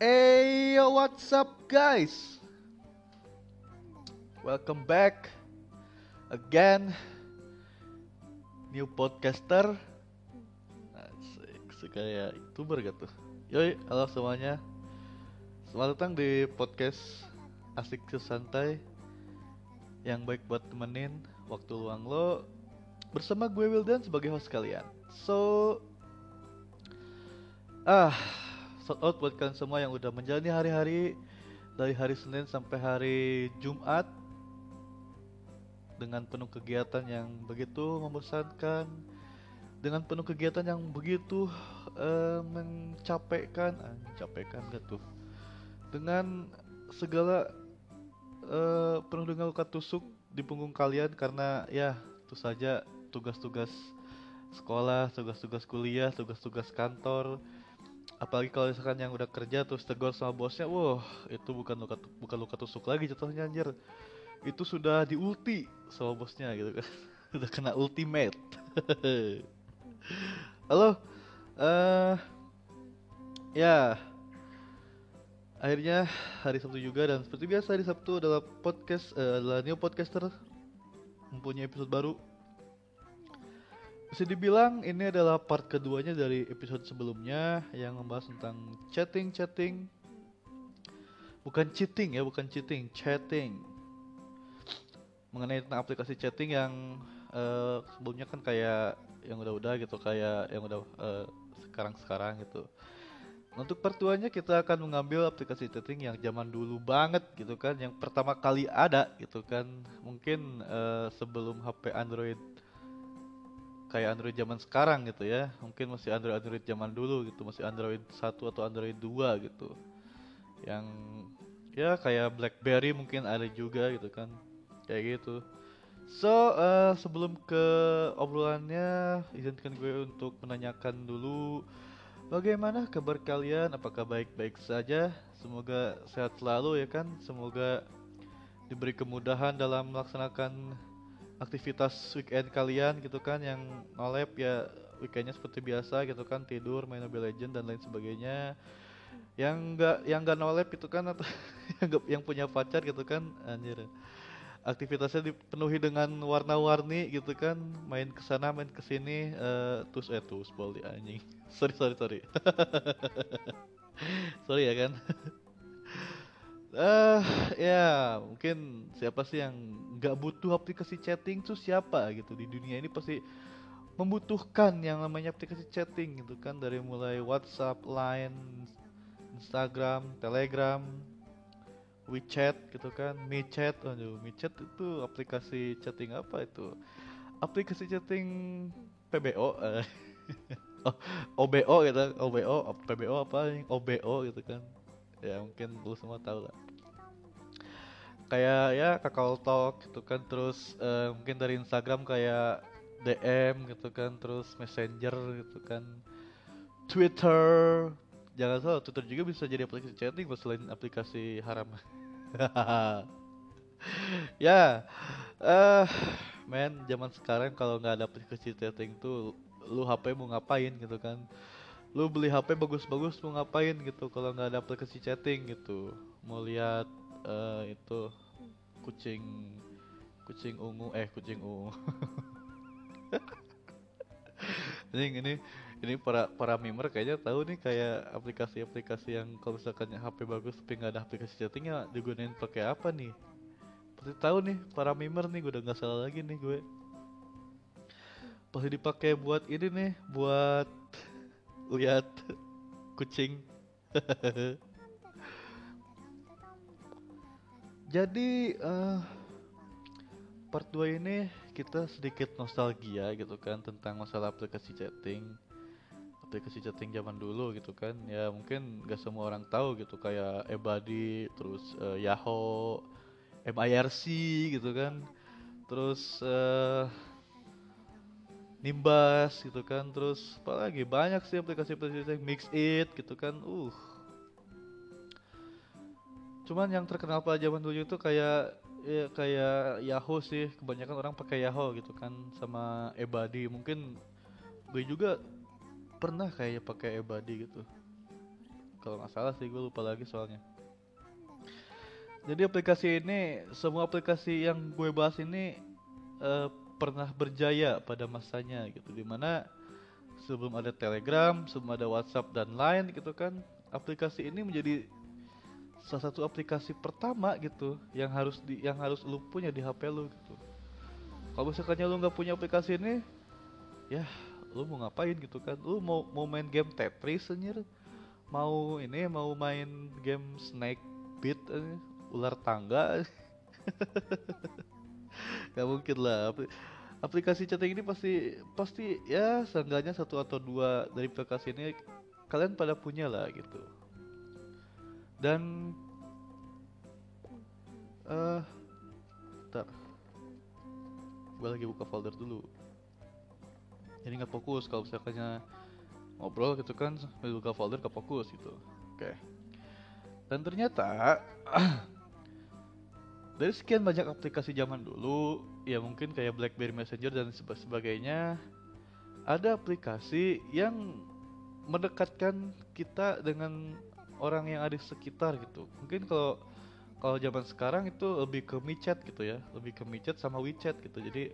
Hey, yo, what's up, guys? Welcome back again, new podcaster. Asik, sekaya youtuber gitu. Yoi, halo semuanya. Selamat datang di podcast asik sesantai yang baik buat temenin waktu luang lo bersama gue Wildan sebagai host kalian. So, ah, shout out buat kalian semua yang udah menjalani hari-hari dari hari Senin sampai hari Jumat dengan penuh kegiatan yang begitu membosankan, dengan penuh kegiatan yang begitu eh, mencapekkan, ah, mencapekkan gak tuh? Dengan segala eh, penuh dengan luka tusuk di punggung kalian karena ya itu saja tugas-tugas sekolah, tugas-tugas kuliah, tugas-tugas kantor, apalagi kalau misalkan yang udah kerja terus tegur sama bosnya wah itu bukan luka bukan luka tusuk lagi jatuhnya anjir. Itu sudah diulti sama bosnya gitu kan. Udah kena ultimate. Halo eh ya. Akhirnya hari Sabtu juga dan seperti biasa hari Sabtu adalah podcast eh, adalah new podcaster. Mempunyai episode baru bisa dibilang ini adalah part keduanya dari episode sebelumnya yang membahas tentang chatting-chatting. Bukan cheating ya, bukan cheating, chatting. Mengenai tentang aplikasi chatting yang eh, sebelumnya kan kayak yang udah-udah gitu, kayak yang udah eh, sekarang-sekarang gitu. Untuk 2 kita akan mengambil aplikasi chatting yang zaman dulu banget gitu kan, yang pertama kali ada gitu kan. Mungkin eh, sebelum HP Android kayak Android zaman sekarang gitu ya. Mungkin masih Android Android zaman dulu gitu. Masih Android 1 atau Android 2 gitu. Yang ya kayak BlackBerry mungkin ada juga gitu kan. Kayak gitu. So eh, sebelum ke obrolannya izinkan gue untuk menanyakan dulu bagaimana kabar kalian? Apakah baik-baik saja? Semoga sehat selalu ya kan. Semoga diberi kemudahan dalam melaksanakan aktivitas weekend kalian gitu kan yang nolep ya weekendnya seperti biasa gitu kan tidur main Mobile Legend dan lain sebagainya. Yang enggak yang enggak nolep itu kan atau yang, punya pacar gitu kan anjir. Aktivitasnya dipenuhi dengan warna-warni gitu kan main ke sana main ke sini eh terus eh terus boli anjing. Sorry sorry sorry. Sorry ya kan Eh, ya mungkin siapa sih yang nggak butuh aplikasi chatting tuh siapa gitu di dunia ini pasti membutuhkan yang namanya aplikasi chatting gitu kan dari mulai WhatsApp, Line, Instagram, Telegram, WeChat gitu kan, MiChat, aduh MiChat itu aplikasi chatting apa itu? Aplikasi chatting PBO, eh, OBO gitu, OBO, PBO apa OBO gitu kan? Ya mungkin lu semua tahu lah. Kayak ya Kakao Talk gitu kan, terus eh, mungkin dari Instagram kayak DM gitu kan, terus Messenger gitu kan, Twitter. Jangan salah, Twitter juga bisa jadi aplikasi chatting selain aplikasi haram. ya, eh, men, zaman sekarang kalau nggak ada aplikasi chatting tuh, lu HP mau ngapain gitu kan? Lu beli HP bagus-bagus mau ngapain gitu kalau nggak ada aplikasi chatting gitu? Mau lihat eh, itu kucing kucing ungu eh kucing ungu. ini ini ini para para mimer kayaknya tahu nih kayak aplikasi-aplikasi yang kalau misalkan HP bagus tapi nggak ada aplikasi chattingnya digunain pakai apa nih? Pasti tahu nih para mimer nih gue udah nggak salah lagi nih gue. Pasti dipakai buat ini nih, buat lihat kucing. Jadi eh part 2 ini kita sedikit nostalgia gitu kan tentang masalah aplikasi chatting. Aplikasi chatting zaman dulu gitu kan. Ya mungkin gak semua orang tahu gitu kayak Ebuddy, terus eh, Yahoo, MIRC gitu kan. Terus eh Nimbus gitu kan terus apalagi banyak sih aplikasi-aplikasi Mix It gitu kan uh. Cuman yang terkenal pada zaman dulu itu kayak ya kayak Yahoo sih kebanyakan orang pakai Yahoo gitu kan sama Ebuddy mungkin gue juga pernah kayak pakai Ebuddy gitu. Kalau nggak salah sih gue lupa lagi soalnya. Jadi aplikasi ini semua aplikasi yang gue bahas ini uh, pernah berjaya pada masanya gitu. Di mana sebelum ada Telegram sebelum ada WhatsApp dan lain gitu kan aplikasi ini menjadi salah satu aplikasi pertama gitu yang harus di yang harus lu punya di HP lu gitu. Kalau misalkan lu nggak punya aplikasi ini ya lu mau ngapain gitu kan? Lu mau mau main game Tetris anjir? Mau ini mau main game Snake Beat anjir. ular tangga nggak mungkin lah. Aplikasi chatting ini pasti pasti ya seenggaknya satu atau dua dari aplikasi ini kalian pada punya lah gitu. Dan eh uh, ntar gue lagi buka folder dulu. Jadi nggak fokus kalau misalnya ngobrol gitu kan buka folder ke fokus gitu. Oke. Dan ternyata dari sekian banyak aplikasi zaman dulu ya mungkin kayak BlackBerry Messenger dan sebagainya ada aplikasi yang mendekatkan kita dengan orang yang ada di sekitar gitu. Mungkin kalau kalau zaman sekarang itu lebih ke micet gitu ya lebih ke micet sama WeChat gitu. Jadi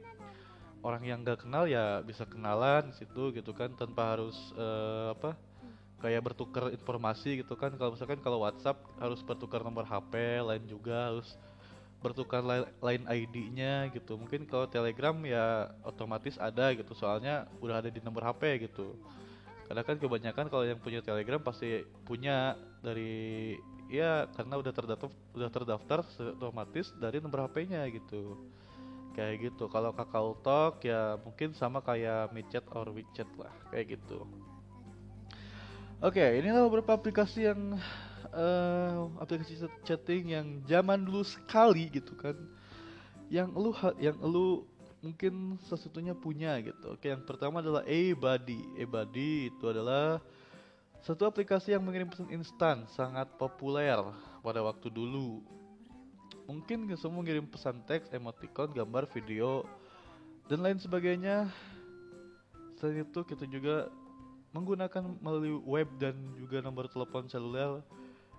orang yang nggak kenal ya bisa kenalan situ gitu kan tanpa harus uh, apa kayak bertukar informasi gitu kan. Kalau misalkan kalau WhatsApp harus bertukar nomor HP lain juga harus bertukar lain ID-nya gitu. Mungkin kalau Telegram ya otomatis ada gitu soalnya udah ada di nomor HP gitu. Karena kan kebanyakan kalau yang punya Telegram pasti punya dari ya karena udah terdaftar udah terdaftar otomatis dari nomor HP-nya gitu. Kayak gitu. Kalau Kakao Talk ya mungkin sama kayak MiChat or WeChat lah kayak gitu. Oke okay, inilah beberapa aplikasi yang uh, aplikasi chatting yang zaman dulu sekali gitu kan yang lu yang lu mungkin sesatunya punya gitu oke yang pertama adalah eBuddy eBuddy itu adalah satu aplikasi yang mengirim pesan instan sangat populer pada waktu dulu Mungkin semua ngirim pesan teks, emoticon, gambar, video, dan lain sebagainya. Selain itu kita juga menggunakan melalui web dan juga nomor telepon seluler.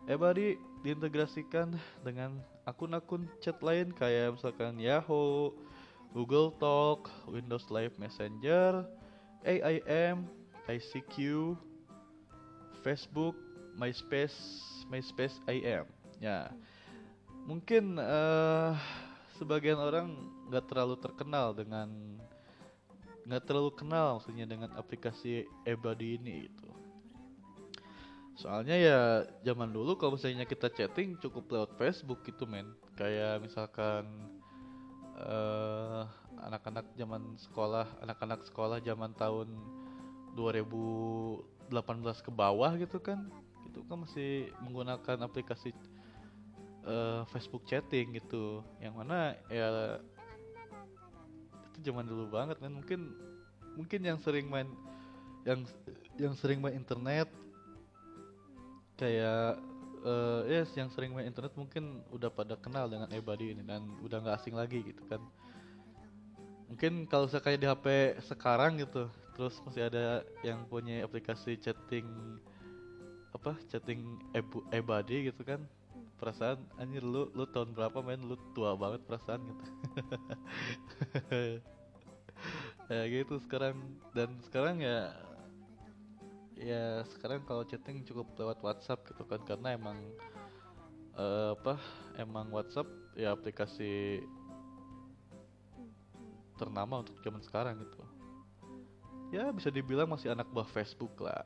Ebody diintegrasikan dengan akun-akun chat lain kayak misalkan Yahoo, Google Talk, Windows Live Messenger, AIM, ICQ, Facebook, MySpace, MySpace IM. Ya mungkin uh, sebagian orang nggak terlalu terkenal dengan nggak terlalu kenal maksudnya dengan aplikasi eBuddy ini itu. Soalnya ya zaman dulu kalau misalnya kita chatting cukup lewat Facebook gitu men. Kayak misalkan uh, anak-anak zaman sekolah, anak-anak sekolah zaman tahun 2018 ke bawah gitu kan. Itu kan masih menggunakan aplikasi uh, Facebook chatting gitu yang mana ya itu zaman dulu banget kan mungkin mungkin yang sering main yang yang sering main internet kayak uh, yes yang sering main internet mungkin udah pada kenal dengan Ebody ini dan udah nggak asing lagi gitu kan. Mungkin kalau saya kayak di HP sekarang gitu terus masih ada yang punya aplikasi chatting apa chatting Ebody gitu kan. Perasaan anjir lu lu tahun berapa main? Lu tua banget perasaan gitu. Ya gitu sekarang. Dan sekarang ya ya sekarang kalau chatting cukup lewat WhatsApp gitu kan karena emang uh, apa emang WhatsApp ya aplikasi ternama untuk zaman sekarang gitu. Ya bisa dibilang masih anak buah Facebook lah.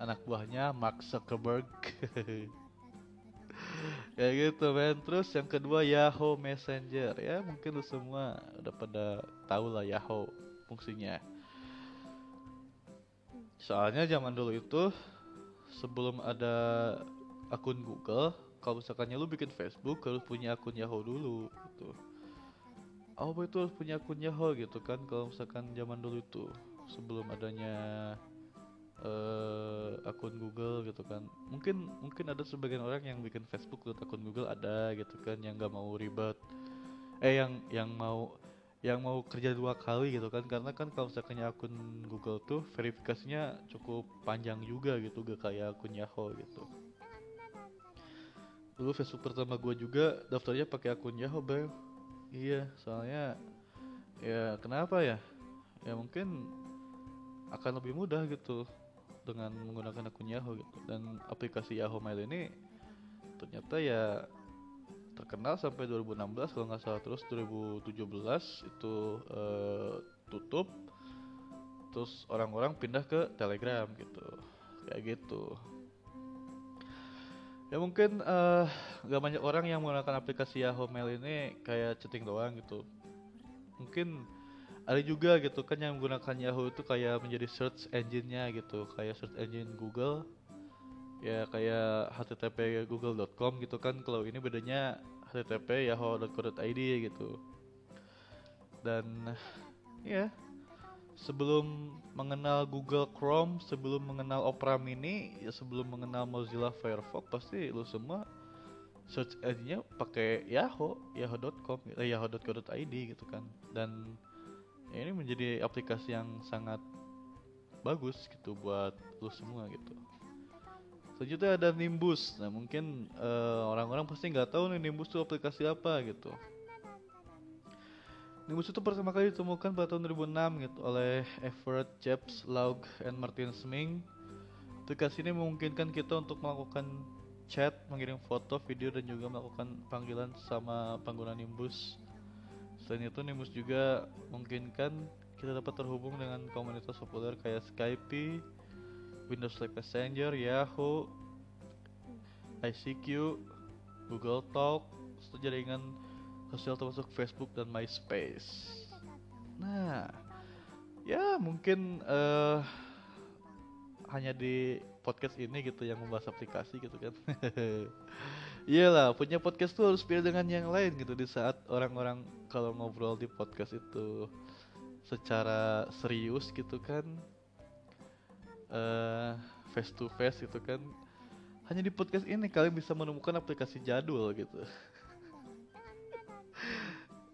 Anak buahnya Mark Zuckerberg. Kayak gitu men. Terus yang kedua Yahoo Messenger. Ya mungkin lu semua udah pada tahu lah Yahoo fungsinya soalnya zaman dulu itu sebelum ada akun Google kalau misalkan lu bikin Facebook harus punya akun Yahoo dulu gitu. Oh itu harus punya akun Yahoo gitu kan kalau misalkan zaman dulu itu sebelum adanya uh, akun Google gitu kan. Mungkin mungkin ada sebagian orang yang bikin Facebook lewat akun Google ada gitu kan yang nggak mau ribet. Eh yang yang mau yang mau kerja dua kali gitu kan. Karena kan kalau misalkan akun Google tuh verifikasinya cukup panjang juga gitu gak kayak akun Yahoo gitu. Dulu Facebook pertama gue juga daftarnya pakai akun Yahoo bro iya soalnya ya kenapa ya? Ya mungkin akan lebih mudah gitu dengan menggunakan akun Yahoo gitu. Dan aplikasi Yahoo Mail ini ternyata ya terkenal sampai 2016 kalau nggak salah. Terus 2017 itu uh, tutup. Terus orang-orang pindah ke Telegram gitu. Kayak gitu. Ya mungkin uh, gak banyak orang yang menggunakan aplikasi Yahoo Mail ini kayak chatting doang gitu. Mungkin ada juga gitu kan yang menggunakan Yahoo itu kayak menjadi search engine-nya gitu. Kayak search engine Google ya kayak http google.com gitu kan. Kalau ini bedanya http yahoo.co.id gitu. Dan ya sebelum mengenal Google Chrome sebelum mengenal Opera Mini ya sebelum mengenal Mozilla Firefox pasti lu semua search engine-nya pakai Yahoo yahoo.com eh, yahoo.co.id gitu kan. Dan ya ini menjadi aplikasi yang sangat bagus gitu buat lu semua gitu Selanjutnya ada Nimbus. Nah mungkin uh, orang-orang pasti nggak tahu nih Nimbus itu aplikasi apa gitu. Nimbus itu pertama kali ditemukan pada tahun 2006 gitu oleh Everett Jebs, Laug, and Martin Sming. Aplikasi ini memungkinkan kita untuk melakukan chat, mengirim foto, video, dan juga melakukan panggilan sama pengguna Nimbus. Selain itu, Nimbus juga memungkinkan kita dapat terhubung dengan komunitas populer kayak Skype, Windows Live Messenger, Yahoo, ICQ, Google Talk, jaringan sosial termasuk Facebook dan MySpace. Nah, ya mungkin uh, hanya di podcast ini gitu yang membahas aplikasi gitu kan. Iyalah, punya podcast tuh harus beda dengan yang lain gitu di saat orang-orang kalau ngobrol di podcast itu secara serius gitu kan uh, face to face gitu kan. Hanya di podcast ini kalian bisa menemukan aplikasi jadul gitu.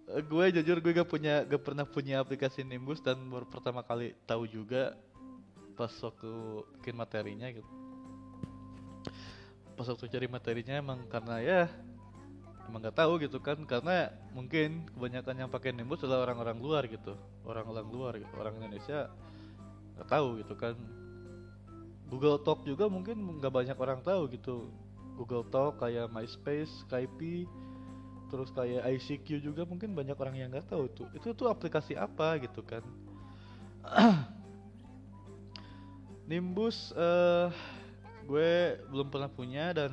Gue jujur gue gak punya gak pernah punya aplikasi Nimbus dan baru pertama kali tahu juga pas waktu bikin materinya gitu. Pas waktu cari materinya emang karena ya emang gak tahu gitu kan. Karena mungkin kebanyakan yang pakai Nimbus adalah orang-orang luar gitu. Orang-orang luar gitu. Orang Indonesia gak tahu gitu kan Google Talk juga mungkin nggak banyak orang tahu gitu. Google Talk kayak MySpace, Skype, terus kayak ICQ juga mungkin banyak orang yang nggak tahu itu itu tuh aplikasi apa gitu kan? Nimbus uh, gue belum pernah punya dan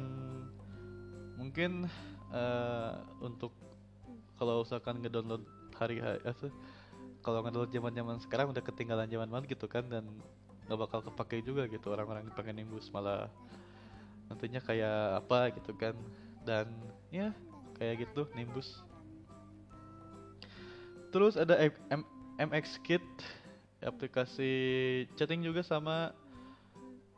mungkin uh, untuk kalau usahakan ngedownload hari hari eh, kalau ngedownload zaman zaman sekarang udah ketinggalan zaman banget gitu kan dan nggak bakal kepake juga gitu. Orang-orang yang pengen nimbus malah nantinya kayak apa gitu kan. Dan ya kayak gitu nimbus. Terus ada M MX Kit aplikasi chatting juga sama.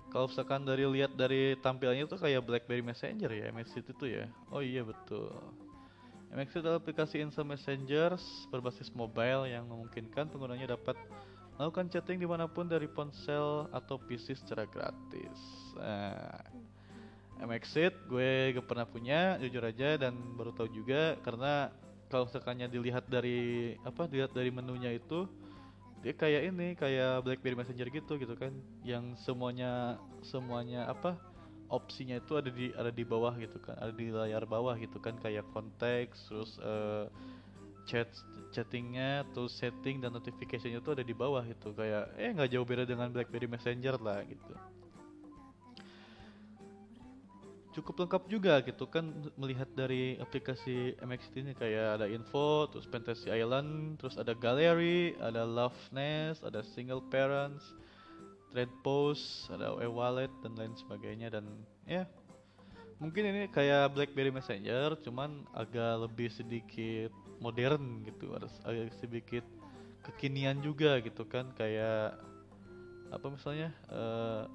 Kalau misalkan dari lihat dari tampilannya tuh kayak BlackBerry Messenger ya MX Kit itu ya. Oh iya betul. MX Kit adalah aplikasi instant messenger berbasis mobile yang memungkinkan penggunanya dapat Lakukan chatting di mana pun dari ponsel atau PC secara gratis. Nah, MXit gue gak pernah punya, jujur aja dan baru tahu juga karena kalau misalkannya dilihat dari apa dilihat dari menunya itu dia kayak ini kayak BlackBerry Messenger gitu gitu kan yang semuanya semuanya apa opsinya itu ada di ada di bawah gitu kan ada di layar bawah gitu kan kayak konteks terus uh, chat chattingnya tuh setting dan notificationnya tuh ada di bawah itu kayak eh nggak jauh beda dengan BlackBerry Messenger lah gitu. Cukup lengkap juga gitu kan melihat dari aplikasi MXT ini. Kayak ada info terus Fantasy Island terus ada gallery ada Love Nest ada single parents trade post ada e-wallet dan lain sebagainya. Dan ya mungkin ini kayak BlackBerry Messenger cuman agak lebih sedikit modern gitu harus agak sedikit kekinian juga gitu kan kayak apa misalnya uh,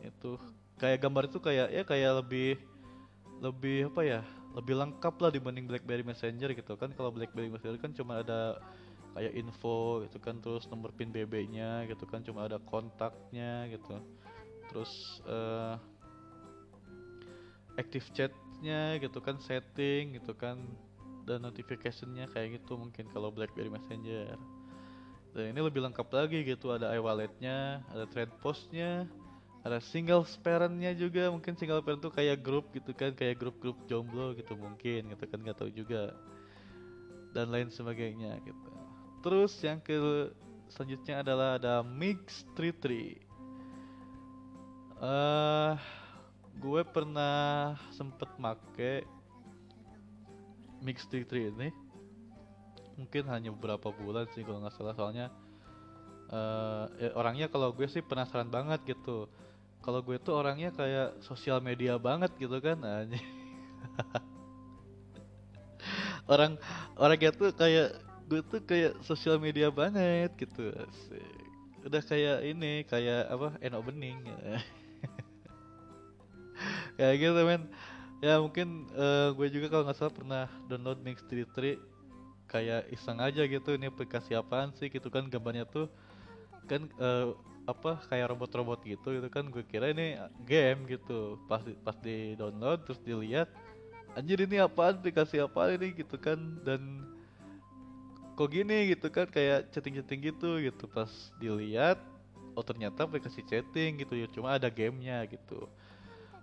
itu kayak gambar itu kayak ya kayak lebih lebih apa ya lebih lengkap lah dibanding BlackBerry Messenger gitu kan. Kalau BlackBerry Messenger kan cuma ada kayak info gitu kan terus nomor pin BB-nya gitu kan cuma ada kontaknya gitu. Terus uh, active chatnya gitu kan setting gitu kan dan notificationnya kayak gitu mungkin kalau BlackBerry Messenger. Dan ini lebih lengkap lagi gitu ada iWalletnya ada trend postnya ada single parentnya juga. Mungkin single parent tuh kayak grup gitu kan kayak grup-grup jomblo gitu mungkin gitu kan nggak tahu juga. Dan lain sebagainya gitu. Terus yang ke selanjutnya adalah ada Mix 33 uh, gue pernah sempet make Mix 33 ini. Mungkin hanya beberapa bulan sih kalau nggak salah. Soalnya uh, ya orangnya kalau gue sih penasaran banget gitu. Kalau gue tuh orangnya kayak sosial media banget gitu kan aja orang orangnya tuh kayak gue tuh kayak sosial media banget gitu Asik. udah kayak ini kayak apa eno bening. Kayak gitu men ya mungkin uh, gue juga kalau nggak salah pernah download Mix 33 kayak iseng aja gitu ini aplikasi apaan sih gitu kan gambarnya tuh kan uh, apa kayak robot-robot gitu gitu kan. Gue kira ini game gitu pas pas di download terus dilihat anjir ini apa aplikasi apa ini? gitu kan. Dan kok gini gitu kan kayak chatting-chatting gitu gitu. Pas dilihat oh ternyata aplikasi chatting gitu ya cuma ada gamenya gitu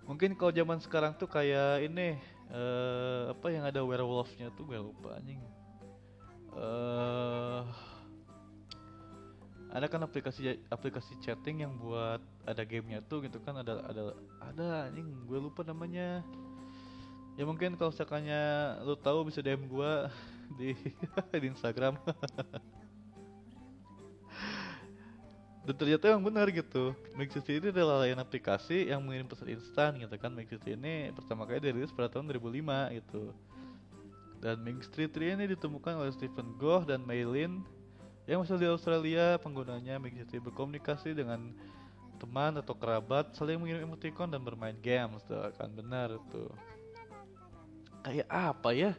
mungkin kalau zaman sekarang tuh kayak ini uh, apa yang ada werewolfnya tuh gue lupa anjing. Uh, ada kan aplikasi aplikasi chatting yang buat ada gamenya tuh gitu kan ada ada ada anjing gue lupa namanya. Ya mungkin kalau sekanya lu tahu bisa DM gue di di Instagram dan ternyata yang benar gitu Mixity ini adalah layanan aplikasi yang mengirim pesan instan gitu kan Mixity ini pertama kali dirilis pada tahun 2005 gitu dan Mix33 ini ditemukan oleh Stephen Goh dan Maylin yang masih di Australia, penggunanya Mixity berkomunikasi dengan teman atau kerabat, saling mengirim emoticon dan bermain games. Tuh kan benar tuh. Kayak apa ya?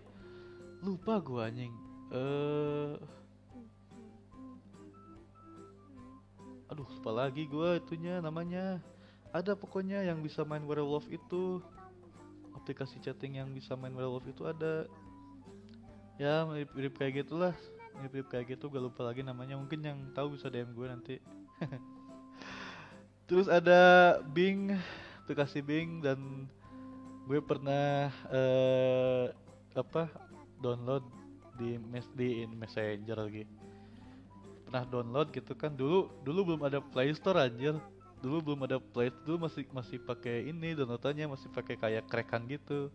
Lupa gua anjing. Eh Aduh, lupa lagi gua itunya namanya. Ada pokoknya yang bisa main werewolf itu. Aplikasi chatting yang bisa main werewolf itu ada. Ya, mirip-mirip kayak gitulah mirip kayak gitu gak lupa lagi namanya mungkin yang tahu bisa DM gue nanti terus ada Bing aplikasi Bing dan gue pernah uh, apa download di mes di messenger lagi pernah download gitu kan. Dulu dulu belum ada Play Store anjir. Dulu belum ada Play dulu masih masih pakai ini downloadannya masih pakai kayak krekan gitu.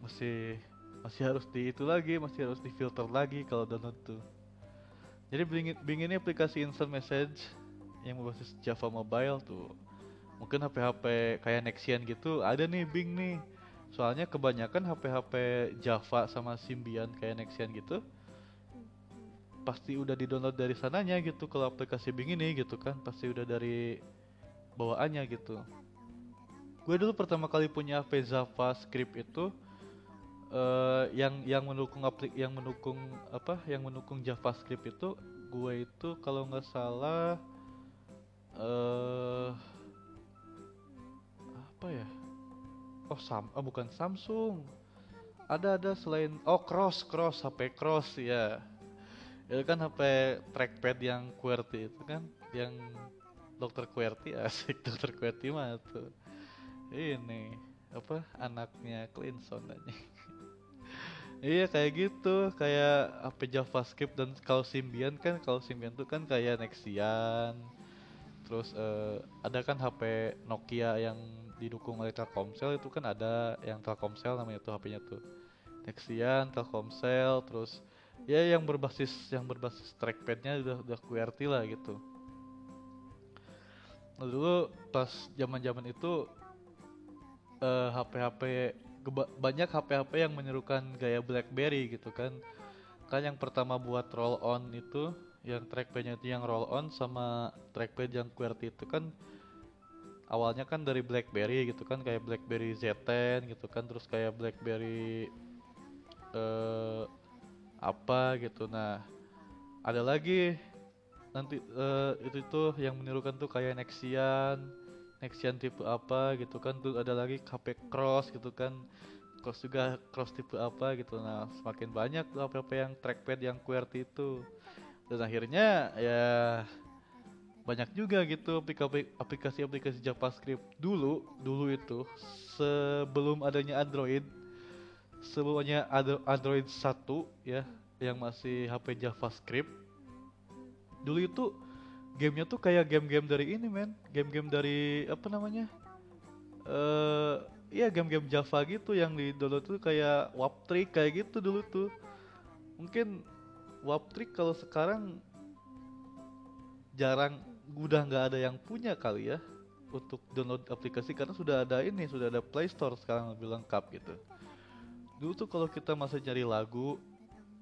Masih masih harus di itu lagi masih harus di filter lagi kalau download tuh. Jadi Bing ini aplikasi instant message yang berbasis Java Mobile tuh. Mungkin HP-HP kayak Nexian gitu ada nih Bing nih. Soalnya kebanyakan HP-HP Java sama Symbian kayak Nexian gitu pasti udah di download dari sananya gitu kalau aplikasi Bing ini gitu kan pasti udah dari bawaannya gitu. Gue dulu pertama kali punya HP JavaScript itu uh, yang yang mendukung aplik yang mendukung apa yang mendukung JavaScript itu gue itu kalau nggak salah uh, apa ya? Oh sam oh bukan Samsung. Ada ada selain oh cross cross HP cross ya itu kan HP trackpad yang QWERTY itu kan yang dokter QWERTY asik dokter QWERTY mah tuh ini apa anaknya Clinton aja Iya kayak gitu, kayak HP JavaScript dan kalau Symbian kan kalau Symbian tuh kan kayak Nexian. Terus uh, ada kan HP Nokia yang didukung oleh Telkomsel itu kan ada yang Telkomsel namanya tuh HP-nya tuh. Nexian, Telkomsel, terus ya yang berbasis yang berbasis trackpadnya udah udah QWERTY lah gitu. Nah, dulu pas zaman-zaman itu uh, eh, HP-HP banyak HP-HP yang menyerukan gaya BlackBerry gitu kan kan yang pertama buat roll on itu yang trackpadnya itu yang roll on sama trackpad yang QWERTY itu kan awalnya kan dari BlackBerry gitu kan kayak BlackBerry Z10 gitu kan terus kayak BlackBerry eh apa gitu. Nah ada lagi. Nanti eh, itu tuh yang menirukan tuh kayak Nexian Nexian tipe apa gitu kan. Tuh ada lagi HP Cross gitu kan. Cross juga Cross tipe apa gitu. Nah semakin banyak tuh apa-apa yang trackpad yang QWERTY itu. Dan akhirnya ya banyak juga gitu aplikasi- aplikasi-aplikasi JavaScript dulu dulu itu sebelum adanya Android sebelumnya Android 1 ya yang masih HP JavaScript. Dulu itu gamenya tuh kayak game-game dari ini men. Game-game dari apa namanya? Eh iya game-game Java gitu yang di download tuh kayak Waptrick kayak gitu dulu tuh. Mungkin Waptrick kalau sekarang jarang udah nggak ada yang punya kali ya untuk download aplikasi karena sudah ada ini sudah ada Play Store sekarang lebih lengkap gitu dulu tuh kalau kita masih nyari lagu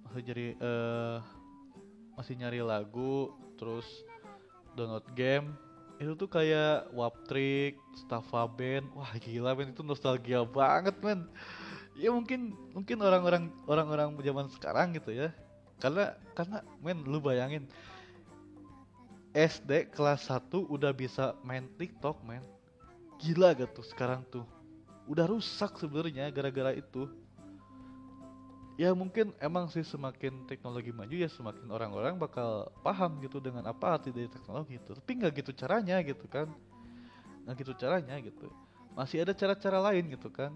masih nyari eh masih nyari lagu terus download game itu tuh kayak Waptrick, Staffa Band, wah gila men itu nostalgia banget men. Ya mungkin mungkin orang-orang orang-orang zaman sekarang gitu ya. Karena karena men lu bayangin SD kelas 1 udah bisa main TikTok men. Gila gak tuh sekarang tuh. Udah rusak sebenarnya gara-gara itu. Ya mungkin emang sih semakin teknologi maju ya semakin orang-orang bakal paham gitu dengan apa arti dari teknologi itu. Tapi nggak gitu caranya gitu kan. Nggak gitu caranya gitu. Masih ada cara-cara lain gitu kan.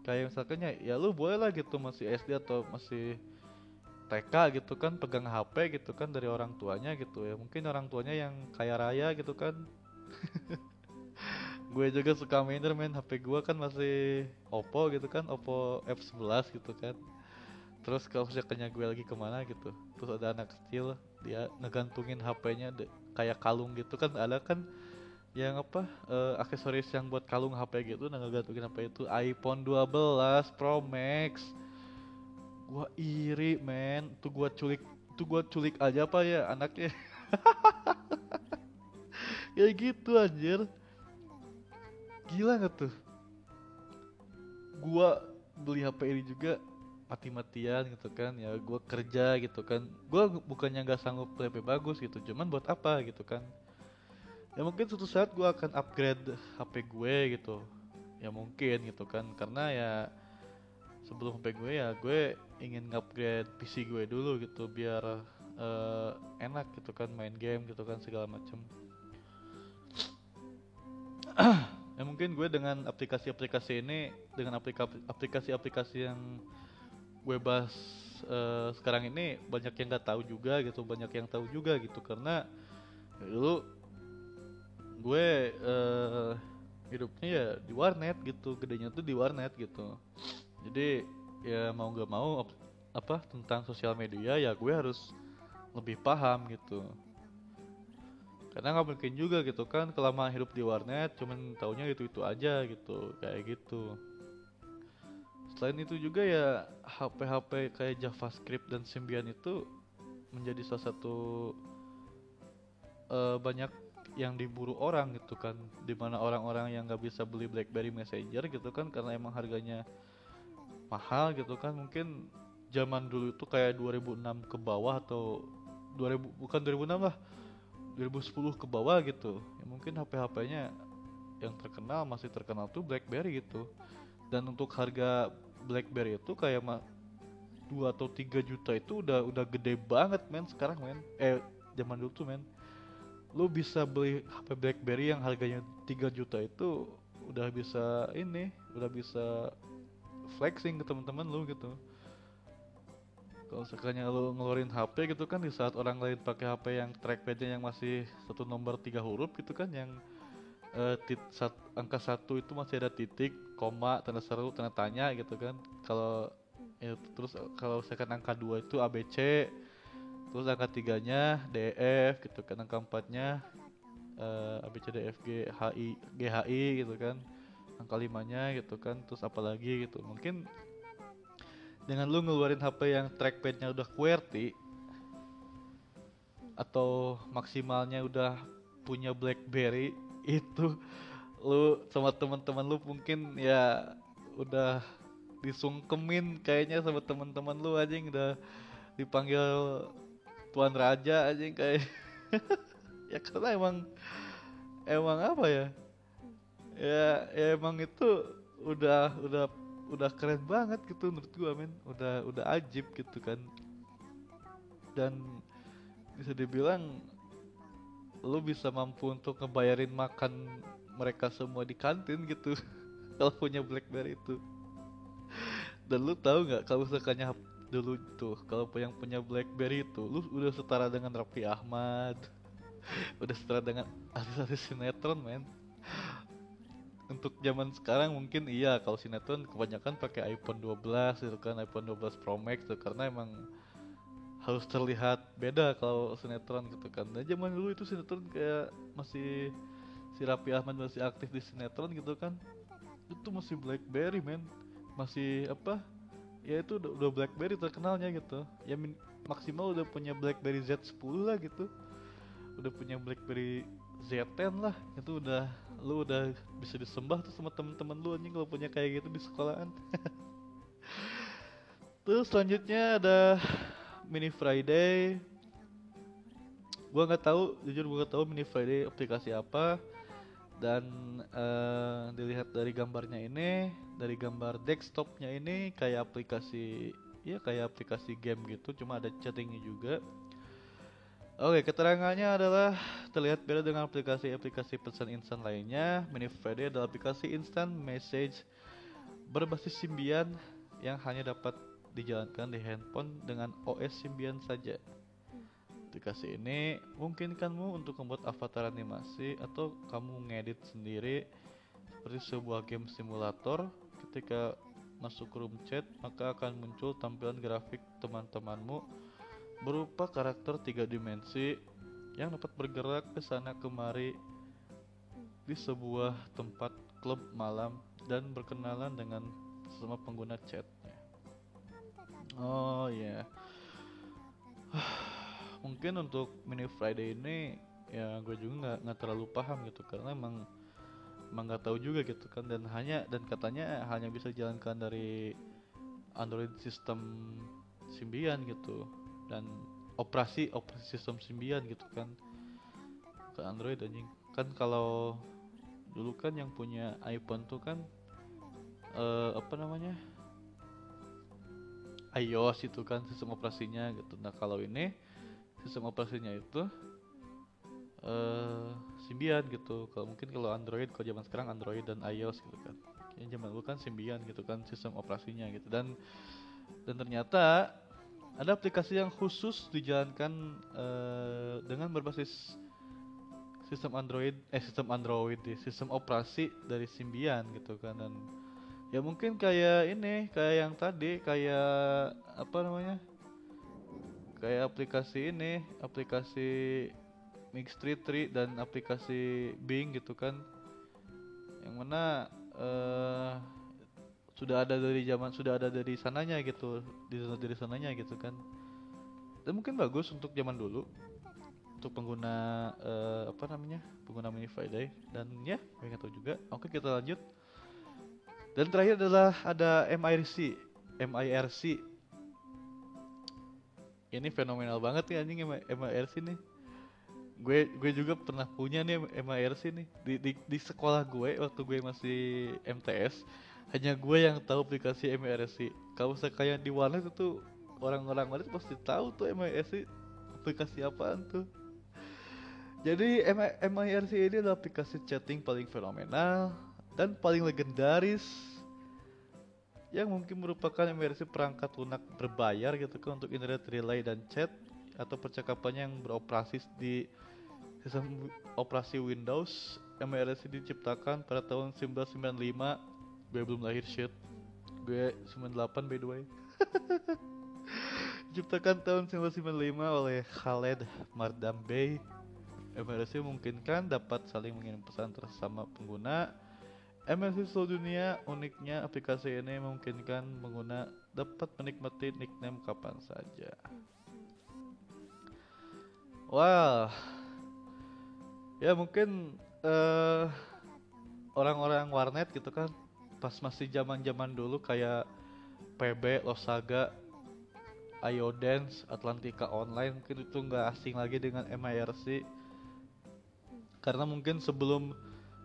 Kayak misalkan ya, ya lu boleh lah gitu masih SD atau masih TK gitu kan pegang HP gitu kan dari orang tuanya gitu ya. Mungkin orang tuanya yang kaya raya gitu kan. gue juga suka mainer main HP gue kan masih Oppo gitu kan Oppo F11 gitu kan terus kalau misalnya gue lagi ke mana gitu terus ada anak kecil dia ngegantungin HP-nya kayak kalung gitu. Kan ada kan yang apa eh, aksesoris yang buat kalung HP gitu nah ngegantungin HP itu. iPhone 12 Pro Max. Gua iri men. Tuh gua culik tuh gua culik aja apa ya anaknya? Kayak gitu anjir. Gila nggak tuh? Gua beli HP ini juga mati-matian gitu kan ya gua kerja gitu kan. Gua bukannya nggak sanggup beli HP bagus gitu cuman buat apa gitu kan. Ya mungkin suatu saat gua akan upgrade HP gue gitu. Ya mungkin gitu kan karena ya sebelum HP gue ya gue ingin upgrade PC gue dulu gitu biar eh, enak gitu kan main game gitu kan segala macem. Ya mungkin gue dengan aplikasi-aplikasi ini dengan aplika- aplikasi-aplikasi yang gue bahas eh, sekarang ini banyak yang nggak tahu juga gitu banyak yang tahu juga gitu. Karena ya dulu gue eh, hidupnya ya di warnet gitu gedenya tuh di warnet gitu. Jadi ya mau nggak mau ap- apa tentang sosial media ya gue harus lebih paham gitu. Karena nggak mungkin juga gitu kan kelamaan hidup di warnet cuman taunya itu itu aja gitu kayak gitu selain itu juga ya HP-HP kayak JavaScript dan Symbian itu menjadi salah satu eh, banyak yang diburu orang gitu kan. Di mana orang-orang yang nggak bisa beli BlackBerry Messenger gitu kan karena emang harganya mahal gitu kan. Mungkin zaman dulu itu kayak 2006 ke bawah atau 2000 bukan 2006 lah 2010 ke bawah gitu. Ya mungkin HP-HP-nya yang terkenal masih terkenal tuh BlackBerry gitu dan untuk harga BlackBerry itu kayak ma 2 atau 3 juta itu udah udah gede banget men sekarang men. Eh zaman dulu tuh men. Lu bisa beli HP BlackBerry yang harganya 3 juta itu udah bisa ini udah bisa flexing ke teman-teman lu gitu. Kalau sekalinya lu ngeluarin HP gitu kan di saat orang lain pakai HP yang trackpadnya yang masih satu nomor tiga huruf gitu kan yang eh, tit, sat, angka satu itu masih ada titik koma tanda seru tanda tanya gitu kan. Kalau ya, terus kalau misalkan angka dua itu ABC terus angka tiganya DF gitu kan angka empatnya eh, ABC G HI GHI gitu kan. Angka limanya gitu kan terus apalagi gitu. Mungkin dengan lu ngeluarin HP yang trackpadnya udah QWERTY atau maksimalnya udah punya BlackBerry itu lu sama teman-teman lu mungkin ya udah disungkemin kayaknya sama teman-teman lu aja yang udah dipanggil tuan raja aja kayak. Ya karena emang emang apa ya? Ya, ya emang itu udah udah udah keren banget gitu menurut gua men. Udah udah ajib gitu kan. Dan bisa dibilang lu bisa mampu untuk ngebayarin makan mereka semua di kantin gitu. Kalau punya BlackBerry itu. Dan lu tahu nggak kalau misalkannya dulu tuh kalau yang punya BlackBerry itu lu udah setara dengan Raffi Ahmad udah setara dengan artis-artis sinetron men. Untuk zaman sekarang mungkin iya kalau sinetron kebanyakan pakai iPhone 12 itu kan iPhone 12 Pro Max tuh karena emang harus terlihat beda kalau sinetron gitu kan. Dan zaman dulu itu sinetron kayak masih si Raffi Ahmad masih aktif di sinetron gitu kan. Itu masih BlackBerry men, masih apa? Ya itu udah, udah BlackBerry terkenalnya gitu. Ya min, maksimal udah punya BlackBerry Z10 lah gitu. Udah punya BlackBerry Z10 lah. Itu udah lu udah bisa disembah tuh sama temen-temen lu anjing kalau punya kayak gitu di sekolahan. Terus selanjutnya ada Mini Friday. Gua nggak tahu jujur gua nggak tahu Mini Friday aplikasi apa. Dan uh, dilihat dari gambarnya ini dari gambar desktopnya ini kayak aplikasi ya kayak aplikasi game gitu cuma ada chattingnya juga. Oke, keterangannya adalah terlihat beda dengan aplikasi-aplikasi pesan instan lainnya. Mini Friday adalah aplikasi instant message berbasis Symbian yang hanya dapat dijalankan di handphone dengan OS Symbian saja. Aplikasi ini memungkinkanmu untuk membuat avatar animasi atau kamu ngedit sendiri seperti sebuah game simulator. Ketika masuk room chat, maka akan muncul tampilan grafik teman-temanmu berupa karakter tiga dimensi yang dapat bergerak ke sana kemari di sebuah tempat klub malam dan berkenalan dengan semua pengguna chat. Oh ya. Yeah. Mungkin untuk mini Friday ini ya gue juga nggak nggak terlalu paham gitu karena emang emang nggak tahu juga gitu kan dan hanya dan katanya hanya bisa jalankan dari Android sistem Symbian gitu dan operasi operasi sistem Symbian gitu kan ke Android anjing kan kalau dulu kan yang punya iPhone tuh kan uh, apa namanya iOS itu kan sistem operasinya gitu. Nah kalau ini sistem operasinya itu uh, Symbian gitu. Kalau mungkin kalau Android, kalau zaman sekarang Android dan iOS gitu kan. Yang zaman dulu kan Symbian gitu kan sistem operasinya gitu. Dan dan ternyata ada aplikasi yang khusus dijalankan uh, dengan berbasis sistem Android, eh sistem Android, sistem operasi dari Symbian gitu kan dan ya mungkin kayak ini kayak yang tadi kayak apa namanya kayak aplikasi ini aplikasi Mix Street Tree dan aplikasi Bing gitu kan. Yang mana uh, sudah ada dari zaman sudah ada dari sananya gitu di dari sananya gitu kan. Dan mungkin bagus untuk zaman dulu untuk pengguna uh, apa namanya pengguna Mini Friday. Dan ya nggak tahu juga. Oke kita lanjut dan terakhir adalah ada MIRC. MIRC. Ini fenomenal banget nih anjing MIRC nih. Gue gue juga pernah punya nih MIRC nih di, di di sekolah gue waktu gue masih MTS. Hanya gue yang tahu aplikasi MIRC. Kalau sekalian di warnet itu orang-orang warnet pasti tahu tuh MIRC aplikasi apaan tuh. Jadi MIRC ini adalah aplikasi chatting paling fenomenal dan paling legendaris yang mungkin merupakan versi perangkat lunak berbayar gitu kan untuk internet relay dan chat atau percakapan yang beroperasi di sistem operasi Windows MRC diciptakan pada tahun 1995 gue belum lahir shit. Gue 98 by the way. Diciptakan tahun 1995 oleh Khaled Mardam Bey MRC memungkinkan dapat saling mengirim pesan tersama pengguna MSI seluruh dunia uniknya aplikasi ini memungkinkan pengguna dapat menikmati nickname kapan saja. Wow. ya mungkin uh, orang-orang warnet gitu kan pas masih zaman-zaman dulu kayak PB, Losaga, Ayo Dance, Atlantika Online mungkin itu nggak asing lagi dengan MIRC karena mungkin sebelum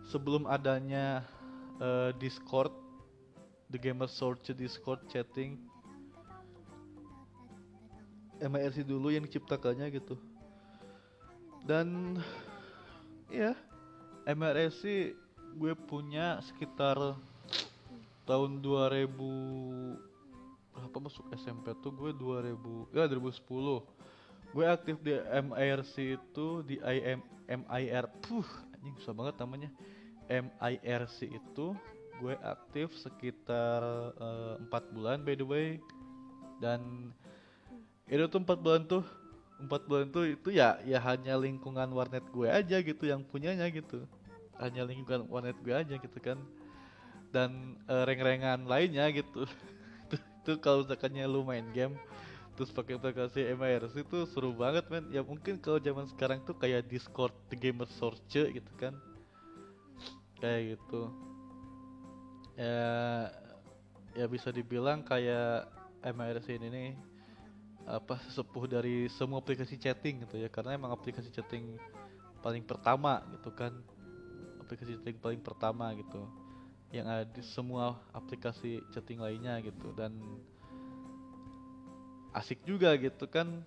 sebelum adanya uh, Discord The Gamer Search Discord chatting. MIRC dulu yang diciptakannya gitu. Dan ya MRSC gue punya sekitar tahun 2000 berapa masuk SMP tuh gue? 2000 ya 2010 gue aktif di MIRC itu di IM MIR puh anjing susah banget namanya MIRC itu gue aktif sekitar eh, empat uh, bulan by the way. Dan itu tuh empat bulan tuh empat bulan tuh itu ya ya hanya lingkungan warnet gue aja gitu yang punyanya gitu. Hanya lingkungan warnet gue aja gitu kan. Dan uh, reng-rengan lainnya gitu. Itu kalau misalkannya lu main game terus pakai aplikasi MIRC itu seru banget men. Ya mungkin kalau zaman sekarang tuh kayak Discord The Gamer Source gitu kan kayak gitu. Ya ya bisa dibilang kayak MIRC ini nih apa sepuh dari semua aplikasi chatting gitu ya. Karena emang aplikasi chatting paling pertama gitu kan. Aplikasi chatting paling pertama gitu. Yang ada di semua aplikasi chatting lainnya gitu. Dan asik juga gitu kan.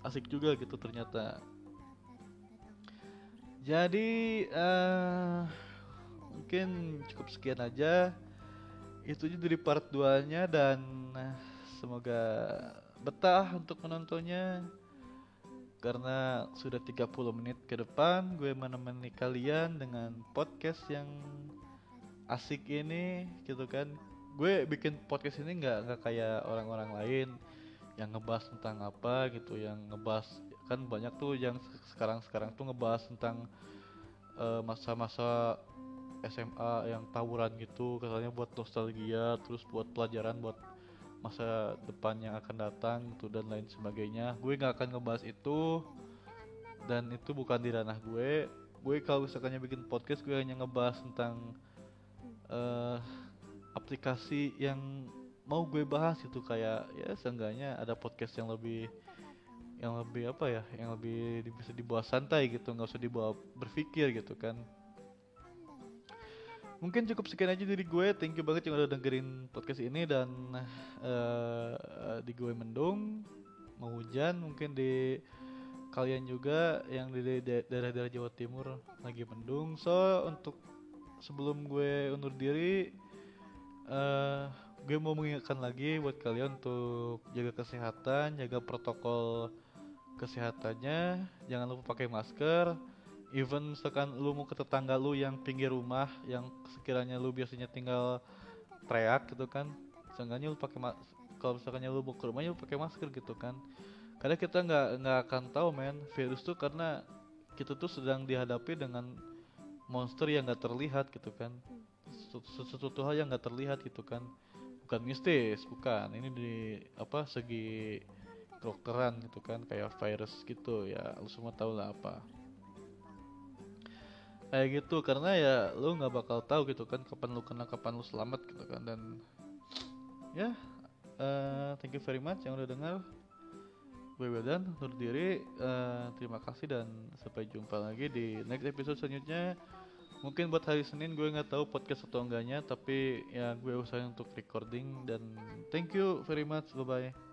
Asik juga gitu ternyata. Jadi uh, mungkin cukup sekian aja. Itu aja dari part 2 nya dan uh, semoga betah untuk menontonnya. Karena sudah 30 menit ke depan gue menemani kalian dengan podcast yang asik ini gitu kan. Gue bikin podcast ini nggak nggak kayak orang-orang lain yang ngebahas tentang apa gitu yang ngebahas kan banyak tuh yang sekarang sekarang tuh ngebahas tentang eh, masa-masa uh, SMA yang tawuran gitu katanya buat nostalgia terus buat pelajaran buat masa depan yang akan datang gitu dan lain sebagainya. Gue nggak akan ngebahas itu dan itu bukan di ranah gue. Gue kalau misalkannya bikin podcast gue hanya ngebahas tentang uh, aplikasi yang mau gue bahas itu kayak ya seenggaknya ada podcast yang lebih yang lebih apa ya yang lebih bisa dibawa santai gitu nggak usah dibawa berpikir gitu kan mungkin cukup sekian aja dari gue. Thank you banget yang udah dengerin podcast ini dan uh, di gue mendung. Mau hujan mungkin di kalian juga yang di daerah-daerah Jawa Timur lagi mendung. So untuk sebelum gue undur diri uh, gue mau mengingatkan lagi buat kalian untuk jaga kesehatan jaga protokol kesehatannya. Jangan lupa pakai masker even misalkan lu mau ke tetangga lu yang pinggir rumah yang sekiranya lu biasanya tinggal teriak gitu kan seenggaknya lu pakai kalau misalkan lu mau ke rumahnya lu pakai masker gitu kan. Karena kita nggak nggak akan tahu men virus tuh karena kita tuh sedang dihadapi dengan monster yang nggak terlihat gitu kan. Sesuatu hal yang nggak terlihat gitu kan. Bukan mistis bukan. Ini di apa segi kedokteran gitu kan kayak virus gitu. Ya lu semua tahu lah apa kayak gitu karena ya lu nggak bakal tahu gitu kan kapan lu kena kapan lu selamat gitu kan. Dan ya uh, thank you very much yang udah dengar. Gue Wildan undur diri. Uh, terima kasih dan sampai jumpa lagi di next episode selanjutnya. Mungkin buat hari Senin gue nggak tahu podcast atau enggaknya tapi ya gue usahain untuk recording dan thank you very much. Bye bye